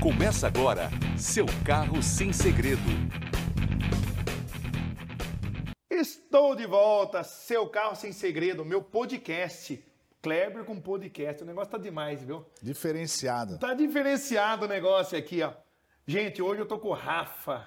Começa agora, seu carro sem segredo. Estou de volta, seu carro sem segredo, meu podcast. Kleber com podcast, o negócio tá demais, viu? Diferenciado. Tá diferenciado o negócio aqui, ó. Gente, hoje eu tô com o Rafa.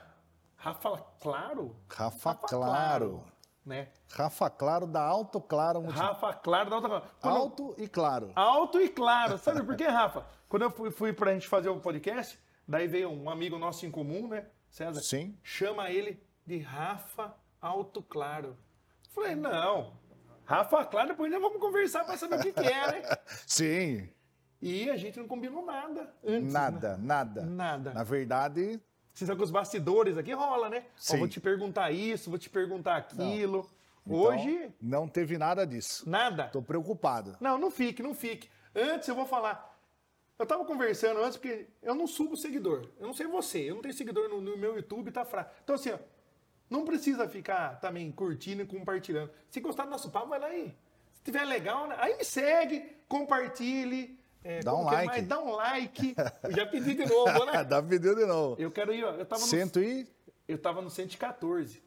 Rafa Claro? Rafa, Claro. Né? Rafa Claro da Alto Claro. Rafa Claro da Alto Claro. Quando eu- Alto e Claro. Alto e claro. Sabe por quê, Rafa? Quando eu fui, fui pra gente fazer o podcast, daí veio um amigo nosso em comum, né? César? Sim. Chama ele de Rafa Alto Claro. Falei, não. Rafa Claro, depois nós vamos conversar pra saber o que, que é, né? Sim. E a gente não combinou nada antes. Nada, né? nada. Nada. Na verdade, Você sabe que os bastidores aqui rola, né? Ó, vou te perguntar isso, vou te perguntar aquilo. então, Hoje, não teve nada disso. nada. Tô preocupado. Não, não fique, não fique. Antes eu vou falar. Eu tava conversando antes porque eu não subo seguidor. Eu não sei você, eu não tenho seguidor no, no meu YouTube, tá fraco. Então assim, ó, não precisa ficar também curtindo e compartilhando. Se gostar do nosso papo, vai lá aí. Se tiver legal, né? aí me segue, compartilhe. É, Dá como um é like. Dá um like. Já pedi de novo, né? Dá pedido de novo. Eu quero ir. Eu tava no, Cento e... eu tava no 114.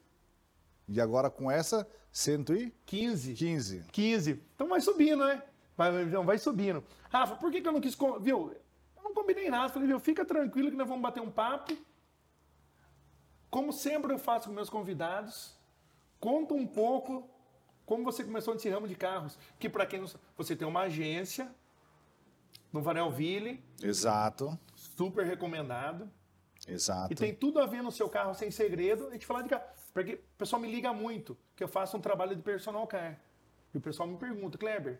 E agora com essa, 115. 15. 15. Então vai subindo, né? Vai, vai subindo. Rafa, por que, que eu não quis. Viu? Eu não combinei nada. Falei, viu, fica tranquilo que nós vamos bater um papo. Como sempre eu faço com meus convidados, conta um pouco como você começou nesse ramo de carros. Que para quem não sabe, você tem uma agência no Vanelville, Exato. super recomendado. Exato. E tem tudo a ver no seu carro sem segredo. A gente falar de carro. Porque o pessoal me liga muito que eu faço um trabalho de personal car. E o pessoal me pergunta, Kleber,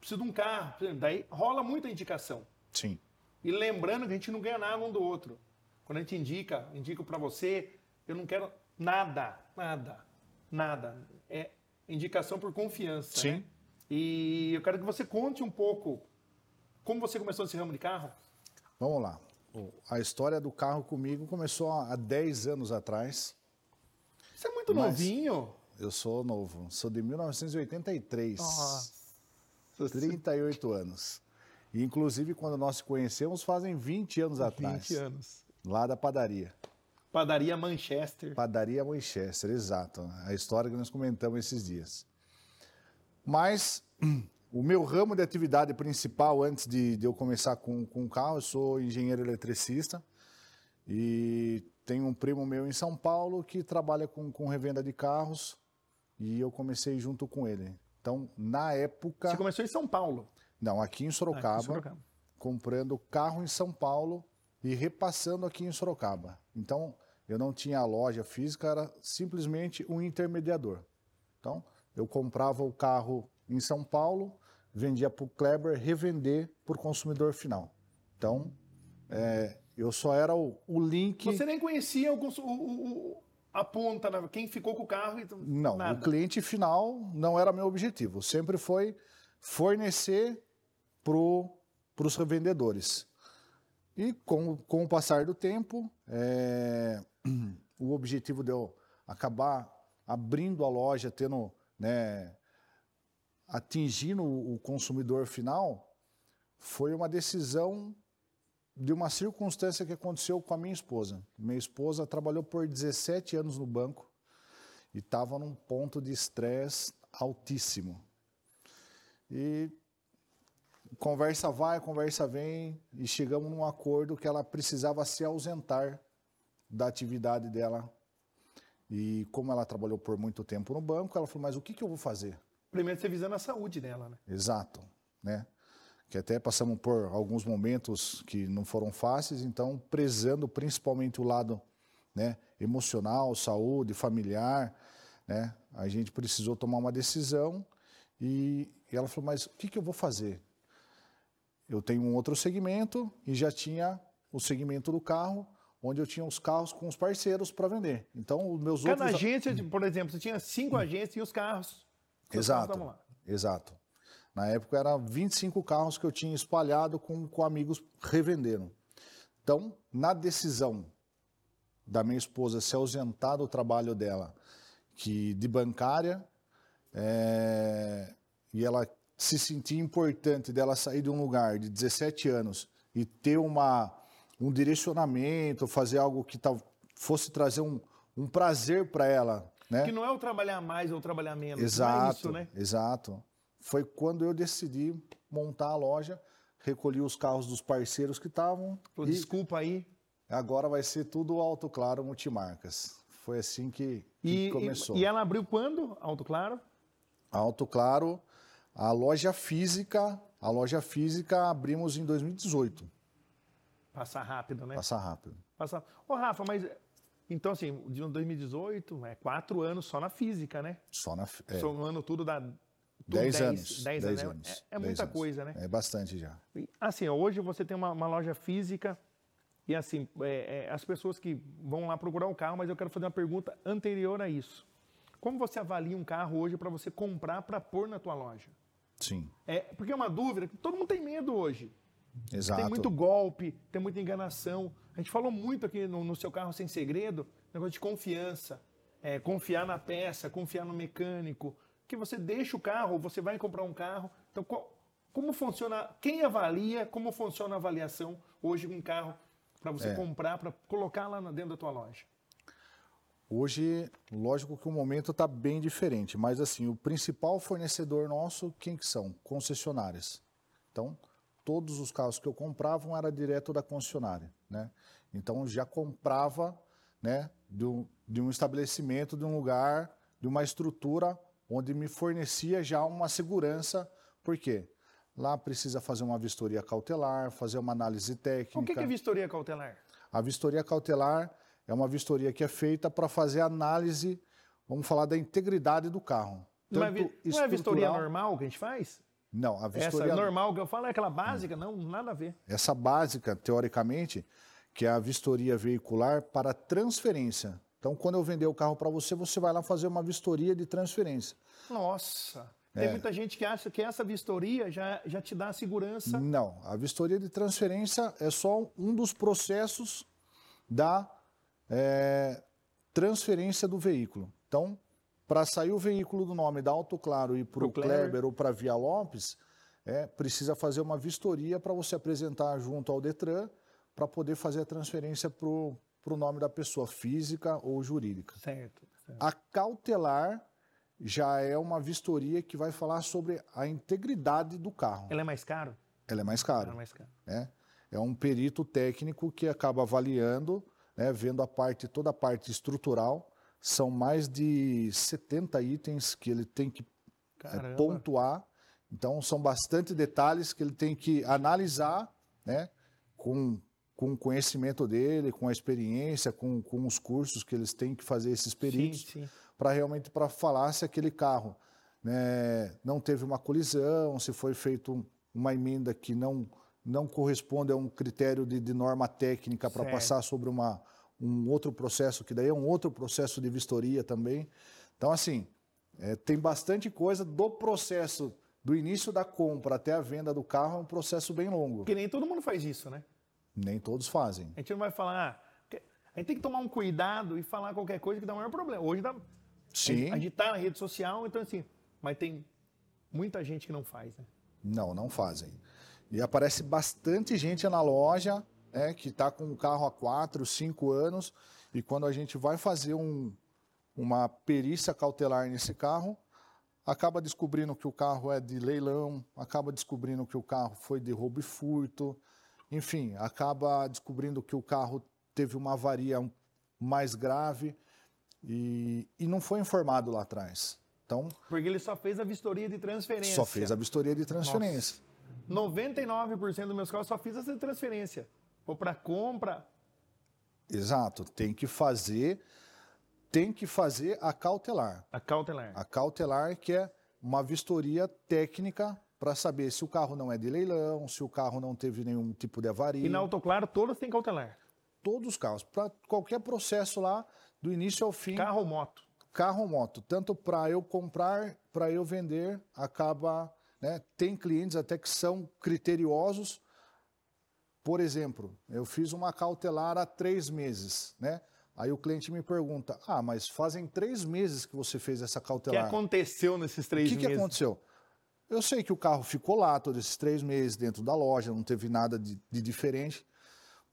preciso de um carro. Daí rola muita indicação. Sim. E lembrando que a gente não ganha nada um do outro. Quando a gente indica, indico para você, eu não quero nada, nada, nada. É indicação por confiança. Sim. né? E eu quero que você conte um pouco como você começou nesse ramo de carro. Vamos lá. A história do carro comigo começou há 10 anos atrás. Você é muito novinho. Eu sou novo, sou de 1983. Nossa. 38 anos. E, inclusive, quando nós se conhecemos, fazem 20 anos atrás. 20 anos. Lá da padaria. Padaria Manchester. Padaria Manchester, exato. A história que nós comentamos esses dias. Mas o meu ramo de atividade principal, antes de, de eu começar com, com o carro, eu sou engenheiro eletricista e tenho um primo meu em São Paulo que trabalha com, com revenda de carros e eu comecei junto com ele. Então, na época. Você começou em São Paulo. Não, aqui em Sorocaba, Ah, aqui em Sorocaba. comprando carro em São Paulo e repassando aqui em Sorocaba. Então, eu não tinha a loja física, era simplesmente um intermediador. Então, eu comprava o carro em São Paulo, vendia para o Kleber revender para o consumidor final. Então, é, eu só era o, o link. Você nem conhecia o, o- o- a ponta, né? quem ficou com o carro. Então, Não, nada. o cliente final não era meu objetivo. Sempre foi fornecer para os revendedores. E com, com o passar do tempo, é, o objetivo de eu acabar abrindo a loja, tendo, né, atingindo o consumidor final, foi uma decisão de uma circunstância que aconteceu com a minha esposa. Minha esposa trabalhou por 17 anos no banco e estava num ponto de estresse altíssimo. E conversa vai, conversa vem, e chegamos num acordo que ela precisava se ausentar da atividade dela. E como ela trabalhou por muito tempo no banco, ela falou: Mas o que, que eu vou fazer? Primeiro você visando a saúde dela, né? Exato, né? Que até passamos por alguns momentos que não foram fáceis, então prezando principalmente o lado, né, emocional, saúde, familiar, né? A gente precisou tomar uma decisão e, ela falou: "Mas o que que eu vou fazer?" Eu tenho um outro segmento e já tinha o segmento do carro, onde eu tinha os carros com os parceiros para vender. Então, os meus Cada outros agência, por exemplo, você tinha cinco agências e os carros. Carros Exato. Exato. Na época era 25 carros que eu tinha espalhado com, com amigos revendendo. Então, na decisão da minha esposa se ausentar do trabalho dela, que de bancária, é, e ela se sentir importante dela sair de um lugar de 17 anos e ter uma, um direcionamento, fazer algo que tal, fosse trazer um, um prazer para ela, né? Que não é o trabalhar mais ou trabalhar menos. Exato, é isso, né? exato. Foi quando eu decidi montar a loja, recolhi os carros dos parceiros que estavam. Desculpa aí. Agora vai ser tudo Alto Claro Multimarcas. Foi assim que, que E, começou. e, e ela abriu quando? Alto Claro? Alto Claro, a loja física, a loja física abrimos em 2018. Passar rápido, né? Passa rápido. Passar. Ô, Rafa, mas. Então, assim, de 2018, é quatro anos só na física, né? Só na é, Somando tudo dá. tudo 10 anos. 10 10 né? anos. É, é 10 muita anos. coisa, né? É bastante já. Assim, hoje você tem uma, uma loja física e assim, é, é, as pessoas que vão lá procurar um carro, mas eu quero fazer uma pergunta anterior a isso. Como você avalia um carro hoje para você comprar para pôr na tua loja? Sim, É, porque é uma dúvida que todo mundo tem medo hoje. Exato. Tem muito golpe, tem muita enganação. A gente falou muito aqui no, no seu carro sem segredo, negócio de confiança. É, confiar na peça, confiar no mecânico. Que você deixa o carro, você vai comprar um carro. Então, co- como funciona? Quem avalia? Como funciona a avaliação hoje com um carro para você É. comprar, para colocar lá dentro da tua loja? Hoje, lógico que o momento está bem diferente, mas assim, o principal fornecedor nosso, quem que são? Concessionárias. Então, todos os carros que eu comprava era direto da concessionária, né? Então, já comprava, né, de um, de um estabelecimento, de um lugar, de uma estrutura onde me fornecia já uma segurança, por quê? Lá precisa fazer uma vistoria cautelar, fazer uma análise técnica. O que, é vistoria cautelar? A vistoria cautelar é uma vistoria que é feita para fazer análise, vamos falar da integridade do carro. Não é, não é vistoria normal que a gente faz? Não, a Essa vistoria normal que eu falo é aquela básica? Não, nada a ver. essa básica, teoricamente, que é a vistoria veicular para transferência. Então, quando eu vender o carro para você, você vai lá fazer uma vistoria de transferência. Nossa. É. Tem muita gente que acha que essa vistoria já, já te dá segurança. Não, a vistoria de transferência é só um dos processos da é, transferência do veículo. Então, para sair o veículo do nome da Auto Claro e para o Kleber. Kleber ou para Via Lopes, é, precisa fazer uma vistoria para você apresentar junto ao Detran para poder fazer a transferência para o nome da pessoa física ou jurídica. Certo. certo. A cautelar já é uma vistoria que vai falar sobre a integridade do carro. Ela é mais caro? Ela é mais cara é mais caro. né? É um perito técnico que acaba avaliando, né, vendo a parte, toda a parte estrutural. São mais de 70 itens que ele tem que é, Caramba. pontuar. Então, são bastante detalhes que ele tem que analisar, né, com, com o conhecimento dele, com a experiência, com, com os cursos que eles têm que fazer esses peritos para realmente para falar se aquele carro né, não teve uma colisão, se foi feito um- uma emenda que não não corresponde a um critério de, de norma técnica para passar sobre uma, um outro processo, que daí é um outro processo de vistoria também. Então, assim, é, tem bastante coisa do processo do início da compra até a venda do carro, é um processo bem longo. Porque nem todo mundo faz isso, né? Nem todos fazem. A gente não vai falar. ah, A gente tem que tomar um cuidado e falar qualquer coisa que dá o maior problema. Hoje dá. Sim. A gente tá na rede social, então assim. Mas tem muita gente que não faz, né? Não, não fazem. E aparece bastante gente na loja né, que está com o carro há 4, 5 anos e quando a gente vai fazer um- uma perícia cautelar nesse carro, acaba descobrindo que o carro é de leilão, acaba descobrindo que o carro foi de roubo e furto, enfim, acaba descobrindo que o carro teve uma avaria um- mais grave e, e não foi informado lá atrás. Então, Porque ele só fez a vistoria de transferência. só fez a vistoria de transferência. 99% dos meus carros só fiz essa transferência. Ou para compra. Exato, tem que fazer, tem que fazer a cautelar. A cautelar. A cautelar que é uma vistoria técnica para saber se o carro não é de leilão, se o carro não teve nenhum tipo de avaria. E na Autoclaro todas têm cautelar. Todos os carros, para qualquer processo lá, do início ao fim, Carro ou moto. carro ou moto, tanto para eu comprar, para eu vender, acaba, né? Tem clientes até que são criteriosos. Por exemplo, eu fiz uma cautelar há três meses, né? Aí o cliente me pergunta: Ah, mas fazem três meses que você fez essa O que cautelar. aconteceu nesses O três que, que meses? aconteceu? Eu sei que o carro ficou lá todos esses três meses dentro da loja, não teve nada de, de diferente.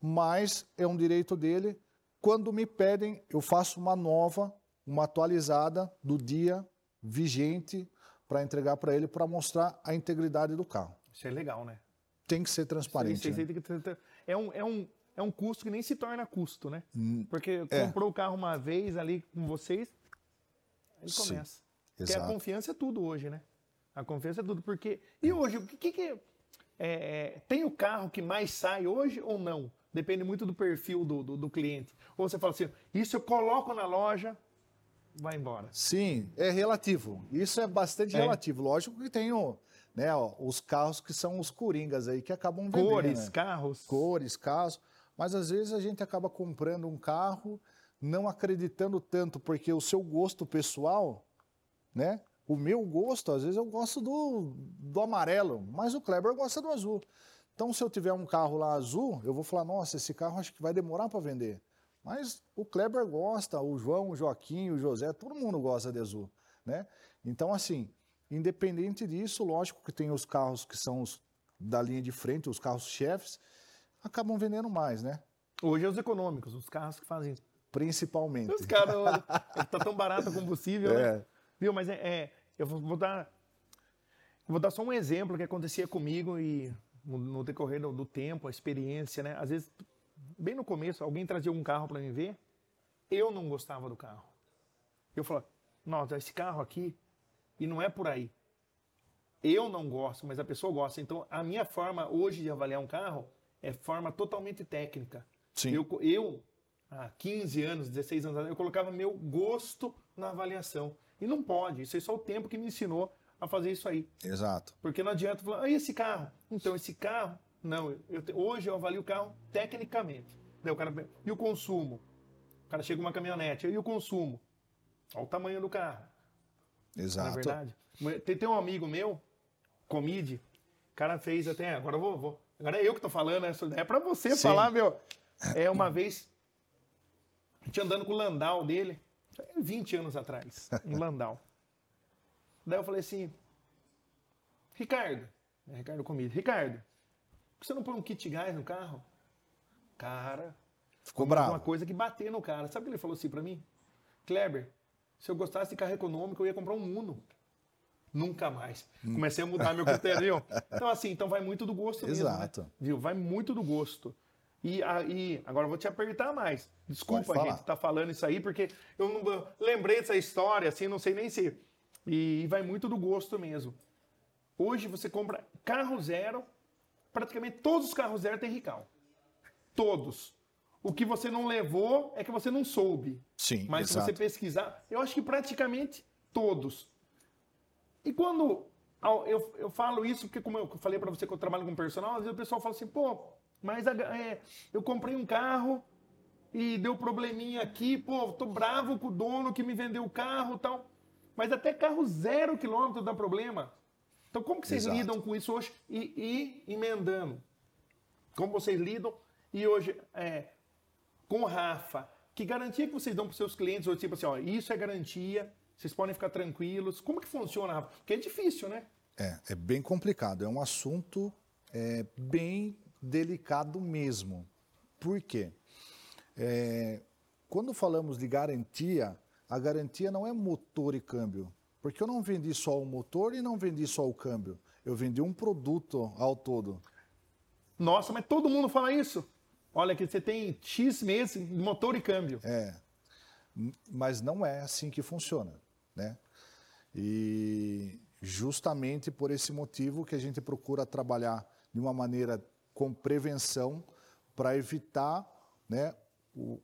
mas é um direito dele. Quando me pedem, eu faço uma nova, uma atualizada do dia vigente para entregar para ele para mostrar a integridade do carro. Isso é legal, né? Tem que ser transparente. Isso aí né? tem que ter- é, um, é, um, é um custo que nem se torna custo, né? Hum, Porque é. comprou o carro uma vez ali com vocês, aí Sim, começa. Porque a confiança é tudo hoje, né? A confiança é tudo. Porque. E hoje, o que, que, que- é, tem o carro que mais sai hoje ou não? Depende muito do perfil do, do, do cliente. Ou você fala assim, isso eu coloco na loja, vai embora. Sim, é relativo. Isso é bastante É. relativo. Lógico que tem o, né, ó, os carros que são os coringas aí que acabam vendendo. Cores, né? carros. cores, carros, mas às vezes a gente acaba comprando um carro não acreditando tanto, porque o seu gosto pessoal, né? O meu gosto, às vezes eu gosto do, do amarelo, mas o Kleber gosta do azul. Então, se eu tiver um carro lá azul, eu vou falar, nossa, esse carro acho que vai demorar para vender. Mas o Kleber gosta, o João, o Joaquim, o José, todo mundo gosta de azul, né? Então, assim, independente disso, lógico que tem os carros que são os da linha de frente, os carros chefes, acabam vendendo mais, né? Hoje é os econômicos, os carros que fazem. Principalmente. Os caras, tá tão barato o combustível, né? É. Viu? Mas é, é, eu vou, dar, vou dar só um exemplo que acontecia comigo e no, no decorrer do, do tempo, a experiência, né? Às vezes, bem no começo, alguém trazia um carro para mim ver, eu não gostava do carro. Eu falava, nossa, esse carro aqui, e não é por aí. Eu não gosto, mas a pessoa gosta. Então, a minha forma hoje de avaliar um carro é forma totalmente técnica. Sim. Eu, eu, há 15 anos, 16 anos eu colocava meu gosto na avaliação. E não pode. Isso é só o tempo que me ensinou a fazer isso aí. Exato. Porque não adianta falar, ah, e esse carro? Então, esse carro, não, eu hoje eu avalio o carro tecnicamente. Daí o cara, e o consumo? O cara chega uma caminhonete, e o consumo? Olha o tamanho do carro, não é Exato. verdade? Tem, tem um amigo meu, Comide, o cara fez até, agora eu vou, vou agora é eu que tô falando, essa é pra você Sim. falar, meu. É uma vez, a gente andando com o Landau dele, 20 anos atrás, um Landau. Daí eu falei assim, Ricardo, é Ricardo Comide, Ricardo, por que você não põe um kit gás no carro? Cara, Ficou uma bravo. coisa que bateu no cara. Sabe o que ele falou assim pra mim? Kleber, se eu gostasse de carro econômico, eu ia comprar um Uno. Nunca mais. Comecei a mudar meu critério. Então, assim, então vai muito do gosto mesmo. né? Exato. Viu? Vai muito do gosto. E aí, agora eu vou te apertar mais. Desculpa, gente, tá falando isso aí, porque eu não lembrei dessa história, assim, não sei nem se. E vai muito do gosto mesmo. Hoje você compra carro zero, praticamente todos os carros zero tem Rical. Todos. O que você não levou é que você não soube. Sim, Mas se exato. você pesquisar, eu acho que praticamente todos. E quando eu, eu falo isso, porque como eu falei para você que eu trabalho com personal, às vezes o pessoal fala assim, pô, mas é, eu comprei um carro e deu probleminha aqui, pô, tô bravo com o dono que me vendeu o carro e tal. Mas até carro zero quilômetro dá problema. Então como que vocês Exato. lidam com isso hoje? E, e emendando. Como vocês lidam? E hoje, é, com o Rafa, que garantia que vocês dão para os seus clientes hoje? Tipo assim, ó, isso é garantia, vocês podem ficar tranquilos. Como que funciona, Rafa? Porque é difícil, né? É, é bem complicado. É um assunto é, bem delicado mesmo. Por quê? É, quando falamos de garantia, a garantia não é motor e câmbio. Porque eu não vendi só o motor e não vendi só o câmbio. Eu vendi um produto ao todo. Nossa, mas todo mundo fala isso. Olha, que você tem X meses motor e câmbio. É, mas não é assim que funciona, né? E justamente por esse motivo que a gente procura trabalhar de uma maneira com prevenção para evitar, né, o-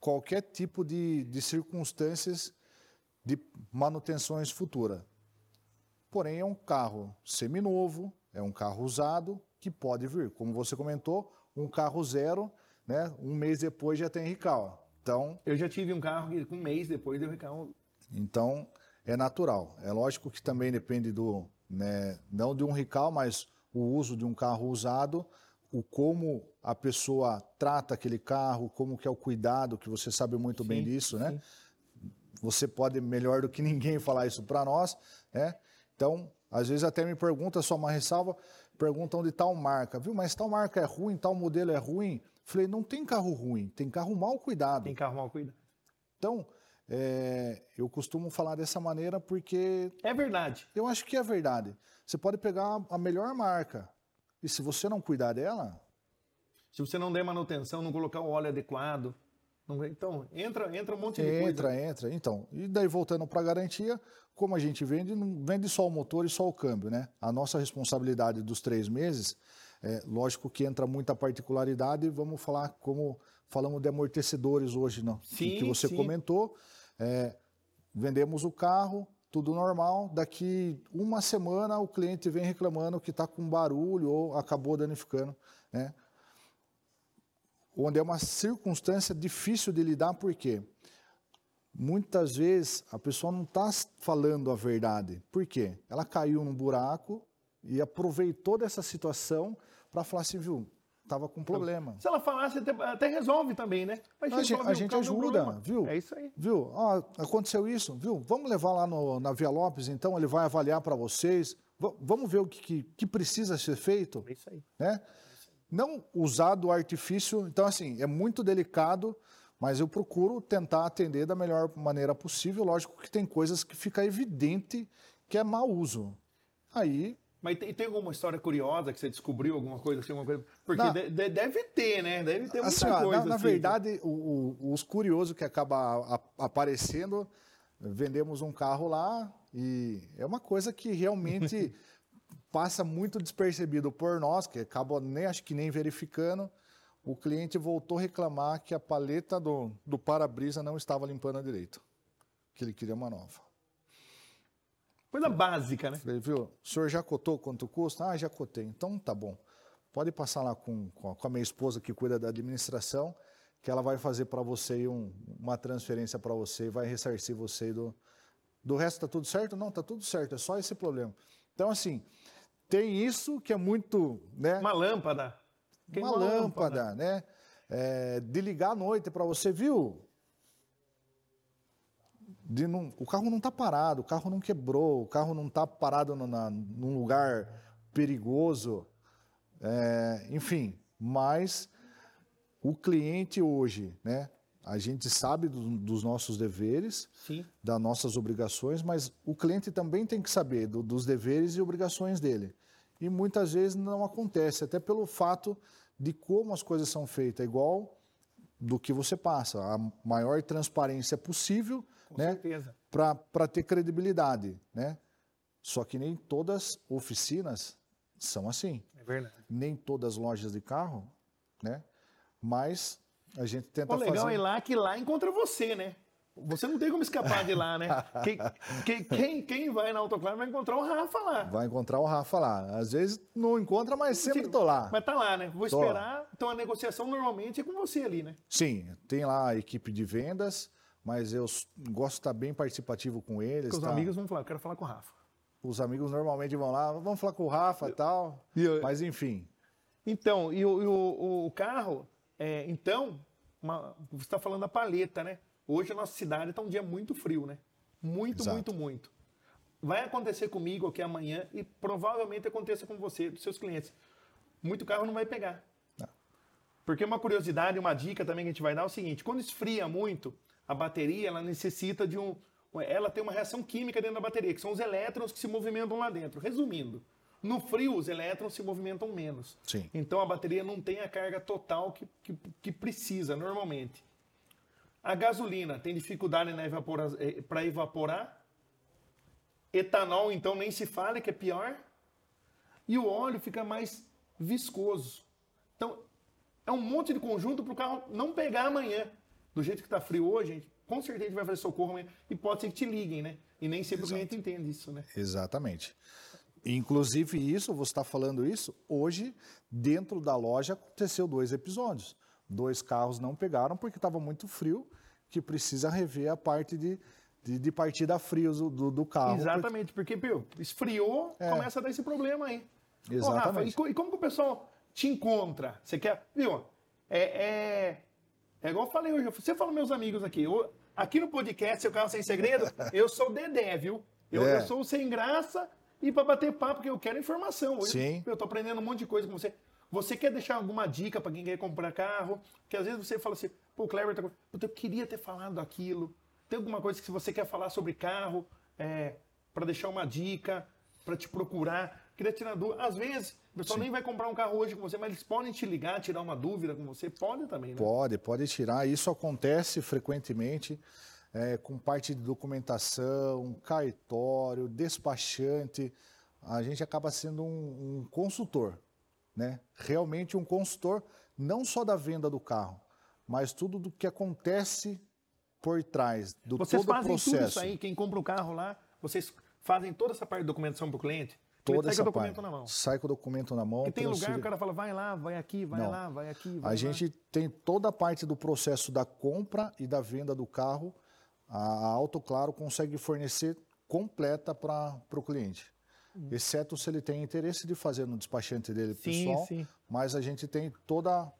qualquer tipo de, de circunstâncias de manutenções futuras. Porém, é um carro seminovo, é um carro usado que pode vir. Como você comentou, um carro zero, né? Um mês depois já tem Rical. Então, Eu já tive um carro que um mês depois deu recalmo. então é natural. É lógico que também depende do, né, não de um Rical, mas o uso de um carro usado, o como a pessoa trata aquele carro, como que é o cuidado, que você sabe muito bem Sim, disso, né? sim. você pode melhor do que ninguém falar isso para nós, né? Então, às vezes até me pergunta só uma ressalva, perguntam de tal marca, viu? Mas tal marca é ruim, tal modelo é ruim. Falei, não tem carro ruim, tem carro mal cuidado. Tem carro mal cuidado. Então, é, eu costumo falar dessa maneira porque É verdade. eu acho que é verdade. Você pode pegar a melhor marca e se você não cuidar dela, Se você não der manutenção, não colocar o óleo adequado. Então, entra, entra um monte de coisa. entra, entra. Então, e daí voltando para a garantia, como a gente vende, não vende só o motor e só o câmbio, né? A nossa responsabilidade dos três meses, é, lógico que entra muita particularidade. Vamos falar como falamos de amortecedores hoje, não? Sim, que você sim. comentou. É, vendemos o carro, tudo normal. Daqui uma semana o cliente vem reclamando que está com barulho ou acabou danificando, né? Onde é uma circunstância difícil de lidar, por quê? Muitas vezes a pessoa não está falando a verdade. Por quê? Ela caiu num buraco e aproveitou dessa situação para falar assim, viu, estava com problema. Se ela falasse, até, até resolve também, né? Mas A gente, a "Viu, gente ajuda, problema." viu? É isso aí. Viu? Ó, aconteceu isso, viu? Vamos levar lá no- na Via Lopes, então ele vai avaliar para vocês. Va- vamos ver o que, que- que precisa ser feito, É isso aí. né? Não usar do artifício. Então, assim, é muito delicado, mas eu procuro tentar atender da melhor maneira possível. Lógico que tem coisas que fica evidente que é mau uso. Aí Mas tem, tem alguma história curiosa que você descobriu, alguma coisa assim, alguma coisa? Porque Não. de- de- deve ter, né? Deve ter muita Assim, coisa. na, na assim. verdade, o- o- os curiosos que acaba a- aparecendo, vendemos um carro lá e é uma coisa que realmente passa muito despercebido por nós, que acaba nem acho que nem verificando. O cliente voltou a reclamar que a paleta do, do para-brisa não estava limpando direito, que ele queria uma nova. Coisa básica, né? Falei, viu, o senhor já cotou quanto custa? Ah, já cotei. Então tá bom. Pode passar lá com, com, a, minha esposa que cuida da administração, que ela vai fazer para você um- uma transferência para você e vai ressarcir você do. Do resto tá tudo certo? Não, tá tudo certo, é só esse problema. Então, assim, tem isso que é muito. Né, Uma lâmpada. Queima uma a lâmpada, né? É, de ligar à noite para você, viu? De não- o carro não está parado, o carro não quebrou, o carro não está parado no, na, num lugar perigoso, é, enfim. Mas o cliente hoje, né? A gente sabe do- dos nossos deveres, Sim. das nossas obrigações, mas o cliente também tem que saber do- dos deveres e obrigações dele. E muitas vezes não acontece, até pelo fato de como as coisas são feitas, igual do que você passa, a maior transparência possível, Com né, para ter credibilidade, né? Só que nem todas oficinas são assim, É verdade. nem todas lojas de carro, né? Mas a gente tenta O legal fazer é lá que lá encontra você, né? Você não tem como escapar de lá, né? Quem, quem, quem, quem vai na Autoclave vai encontrar o Rafa lá. Vai encontrar o Rafa lá. Às vezes não encontra, mas sempre Sim, tô lá. Mas tá lá, né? Vou Tô. esperar. Então a negociação normalmente é com você ali, né? Sim, tem lá a equipe de vendas, mas eu gosto de estar bem participativo com eles. Porque os tá? amigos vão falar, eu quero falar com o Rafa. Os amigos normalmente vão lá, vamos falar com o Rafa e tal. Eu- Mas enfim, Então, e o, e o- o carro, é, então, uma- você está falando da paleta, né? Hoje a nossa cidade está um dia muito frio, né? Muito, Exato. muito, muito. Vai acontecer comigo aqui amanhã e provavelmente aconteça com você, dos seus clientes. Muito carro não vai pegar. Não. Porque uma curiosidade, uma dica também que a gente vai dar é o seguinte: quando esfria muito, a bateria ela necessita de um. Ela tem uma reação química dentro da bateria, que são os elétrons que se movimentam lá dentro. Resumindo, no frio os elétrons se movimentam menos. Sim. Então a bateria não tem a carga total que, que, que precisa normalmente. A gasolina tem dificuldade para evaporar. Etanol, então, nem se fala, que é pior. E o óleo fica mais viscoso. Então, é um monte de conjunto para o carro não pegar amanhã. Do jeito que está frio hoje, gente, com certeza vai fazer socorro amanhã. E pode ser que te liguem, né? E nem sempre o cliente entende isso, né? exatamente. Inclusive isso, você está falando isso, hoje, dentro da loja, aconteceu dois episódios. Dois carros não pegaram porque estava muito frio, que precisa rever a parte de, de, de partida frio do, do, carro. Exatamente, porque, viu, esfriou, É. começa a dar esse problema aí. Ô, Rafa, Exatamente. e, co- e como que o pessoal te encontra? Você quer. Viu? É, é, é igual eu falei hoje, você fala meus amigos aqui. eu- aqui no podcast, Seu Carro Sem Segredo, eu sou o Dedé, viu? Eu, É. eu sou o sem graça e para bater papo, porque eu quero informação. Hoje, Sim. Eu tô aprendendo um monte de coisa com você. Você quer deixar alguma dica para quem quer comprar carro? Que às vezes você fala assim, pô, o Kleber, tá... eu queria ter falado aquilo. Tem alguma coisa que você quer falar sobre carro, é, para deixar uma dica, para te procurar? Queria tirar dúvida. Às vezes, o pessoal Sim. nem vai comprar um carro hoje com você, mas eles podem te ligar, tirar uma dúvida com você. Pode também, né? Pode, pode tirar. Isso acontece frequentemente é, com parte de documentação, cartório, despachante. A gente acaba sendo um, um consultor, né? Realmente um consultor, não só da venda do carro, mas tudo do que acontece por trás, do Vocês todo o fazem processo. tudo isso aí, quem compra o carro lá, vocês fazem toda essa parte de documentação para o cliente? Toda Sai essa com o documento parte. na mão. Sai com o documento na mão. Porque tem lugar transfere- que o cara fala, vai lá, vai aqui, vai Não. lá, vai aqui, vai A lá. gente tem toda a parte do processo da compra e da venda do carro. A a Auto Claro consegue fornecer completa para o cliente. Exceto se ele tem interesse de fazer no despachante dele. Sim, pessoal. sim. Mas a gente tem toda,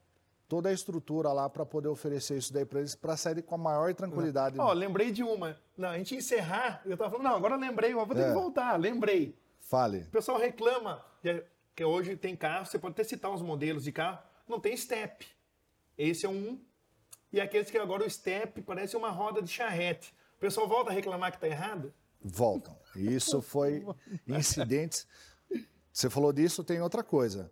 toda a estrutura lá para poder oferecer isso daí para eles, para sair com a maior tranquilidade. Ó, lembrei de uma. Não, a gente encerrar, eu tava falando, não, agora lembrei, eu vou ter É. que voltar, lembrei. Fale. O pessoal reclama que, que hoje tem carro, você pode até citar uns modelos de carro, não tem step. Esse é um. E aqueles que agora o step parece uma roda de charrete. O pessoal volta a reclamar que tá errado? Voltam. Isso foi incidentes. Você falou disso, tem outra coisa.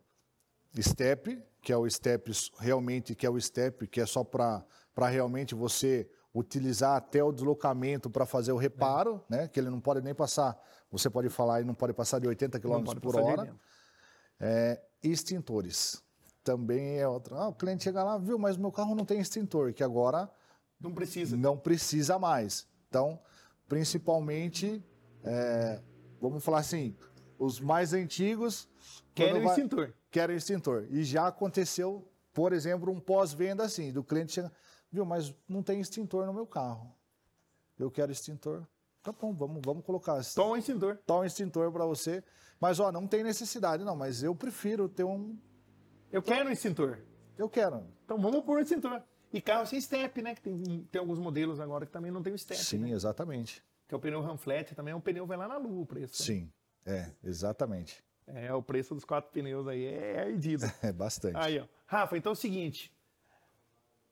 Step, que é o step realmente, que é o step, que é só para realmente você utilizar até o deslocamento para fazer o reparo, né? Que ele não pode nem passar, você pode falar, ele não pode passar de 80 km por hora. 80. É, extintores. Também é outra. Ah, o cliente chega lá, viu, mas meu carro não tem extintor, que agora Não precisa. não precisa mais. Então, principalmente, é, vamos falar assim, os mais antigos Querem vai- extintor. Querem extintor. E já aconteceu, por exemplo, um pós-venda assim, do cliente chega, viu, mas não tem extintor no meu carro. Eu quero extintor. Tá bom, vamos, vamos colocar. Toma o extintor. Toma um extintor para você. Mas, ó, não tem necessidade, não. Mas eu prefiro ter um. Eu quero um extintor. Eu quero. Então vamos pôr o extintor. E carro sem step, né? Que tem, tem alguns modelos agora que também não tem o step. Sim, né? exatamente. Que é o pneu Ramflat, também é um pneu vai lá na lua o preço. né? Sim, é, exatamente. É, o preço dos quatro pneus aí é ardido. É bastante. Aí, ó. Rafa, então é o seguinte.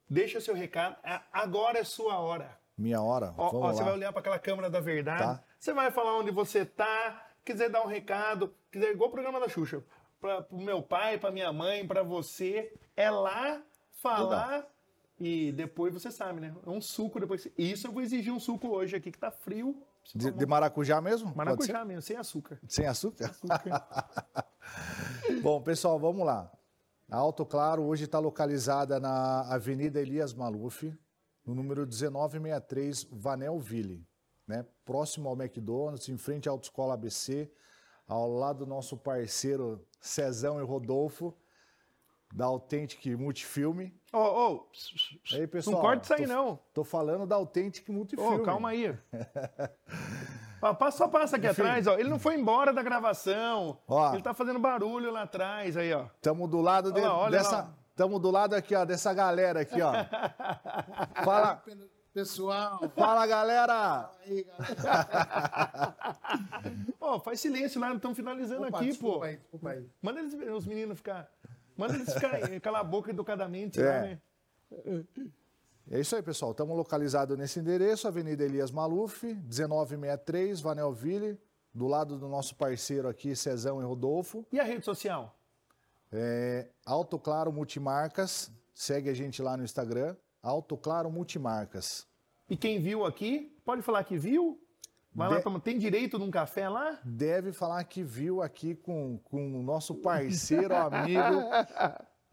Deixa o seu recado. Agora é sua hora. Minha hora, Ó, ó, você vai olhar para aquela câmera da verdade. Tá. Você vai falar onde você tá. Quiser dar um recado. Quiser, igual o programa da Xuxa. Para o meu pai, para minha mãe, para você. É lá falar. E depois você sabe, né? É um suco depois. Isso eu vou exigir um suco hoje aqui que tá frio. De, toma de maracujá mesmo? Maracujá mesmo, sem açúcar. Sem açúcar? Açúcar. Bom, pessoal, vamos lá. A Auto Claro hoje está localizada na Avenida Elias Maluf, no número 1963, Vanelville, né? próximo ao McDonald's, em frente à Autoescola ABC, ao lado do nosso parceiro Cezão e Rodolfo, da Authentic Multifilme. Ô, ô. Aí, pessoal, Não corta isso aí, tô- não. Tô falando da Authentic Ô, Multifilme. calma aí. Ó, passa- Só passa aqui Enfim. atrás, ó. Ele não foi embora da gravação. Ó. Ele tá fazendo barulho lá atrás, aí, ó. Estamos do lado de- Olha lá, olha dessa. lá. Estamos do lado aqui, ó, dessa galera aqui, ó. Fala, Pessoal, fala, galera! aí, galera. Ó, faz silêncio lá, não estão finalizando Opa, aqui, desculpa pô. aí, desculpa aí. Manda eles, os meninos ficar. Manda eles ficarem, calar a boca educadamente É. lá, né? É isso aí, pessoal. Estamos localizados nesse endereço, Avenida Elias Maluf, 1963, Vanelville, do lado do nosso parceiro aqui, Cezão e Rodolfo. E a rede social? É, Auto Claro Multimarcas, segue a gente lá no Instagram, Auto Claro Multimarcas. E quem viu aqui, pode falar que viu? Vai lá, tem direito num café lá? Deve falar que viu aqui com, com o nosso parceiro, amigo,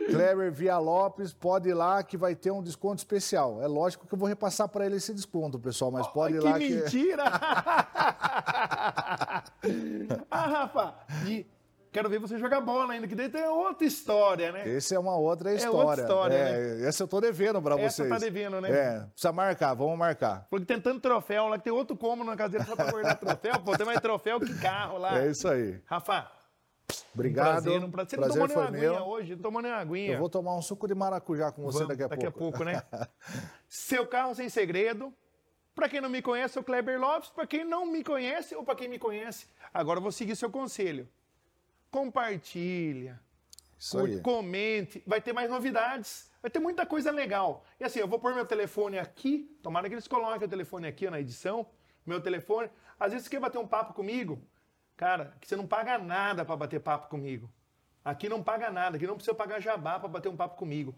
Kleber Via Lopes. Pode ir lá que vai ter um desconto especial. É lógico que eu vou repassar para ele esse desconto, pessoal, mas pode ir que lá que... mentira! ah, Rafa, e quero ver você jogar bola ainda, que daí tem outra história, né? Esse é uma outra história. outra história, É, Essa eu tô devendo para Essa vocês. tá devendo, né? É, precisa marcar, vamos marcar. Porque tem tanto troféu lá, que tem outro cômodo na cadeira só pra guardar troféu. Pô, tem mais troféu que carro lá. É isso aí. Rafa, Obrigado. prazer, um prazer. Você prazer não tomou nem uma aguinha meu. hoje, não tomou nem aguinha. Eu vou tomar um suco de maracujá com você Vamos, daqui a pouco. né? Seu carro sem segredo. Para quem não me conhece, eu sou Kleber Lopes. Para quem não me conhece ou para quem me conhece, agora eu vou seguir seu conselho. Compartilha, curte, comente. Vai ter mais novidades. Vai ter muita coisa legal. E assim, eu vou pôr meu telefone aqui. Tomara que eles coloquem o telefone aqui ó, na edição. Meu telefone. Às vezes você quer bater um papo comigo. Cara, que você não paga nada para bater papo comigo. Aqui não paga nada. Aqui não precisa pagar jabá para bater um papo comigo.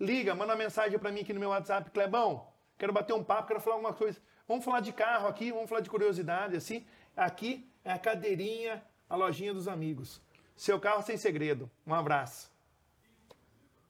Liga, manda uma mensagem para mim aqui no meu WhatsApp, Clebão. Quero bater um papo, quero falar alguma coisa. Vamos falar de carro aqui, vamos falar de curiosidade, assim. Aqui é a cadeirinha, a lojinha dos amigos. Seu carro sem segredo. Um abraço.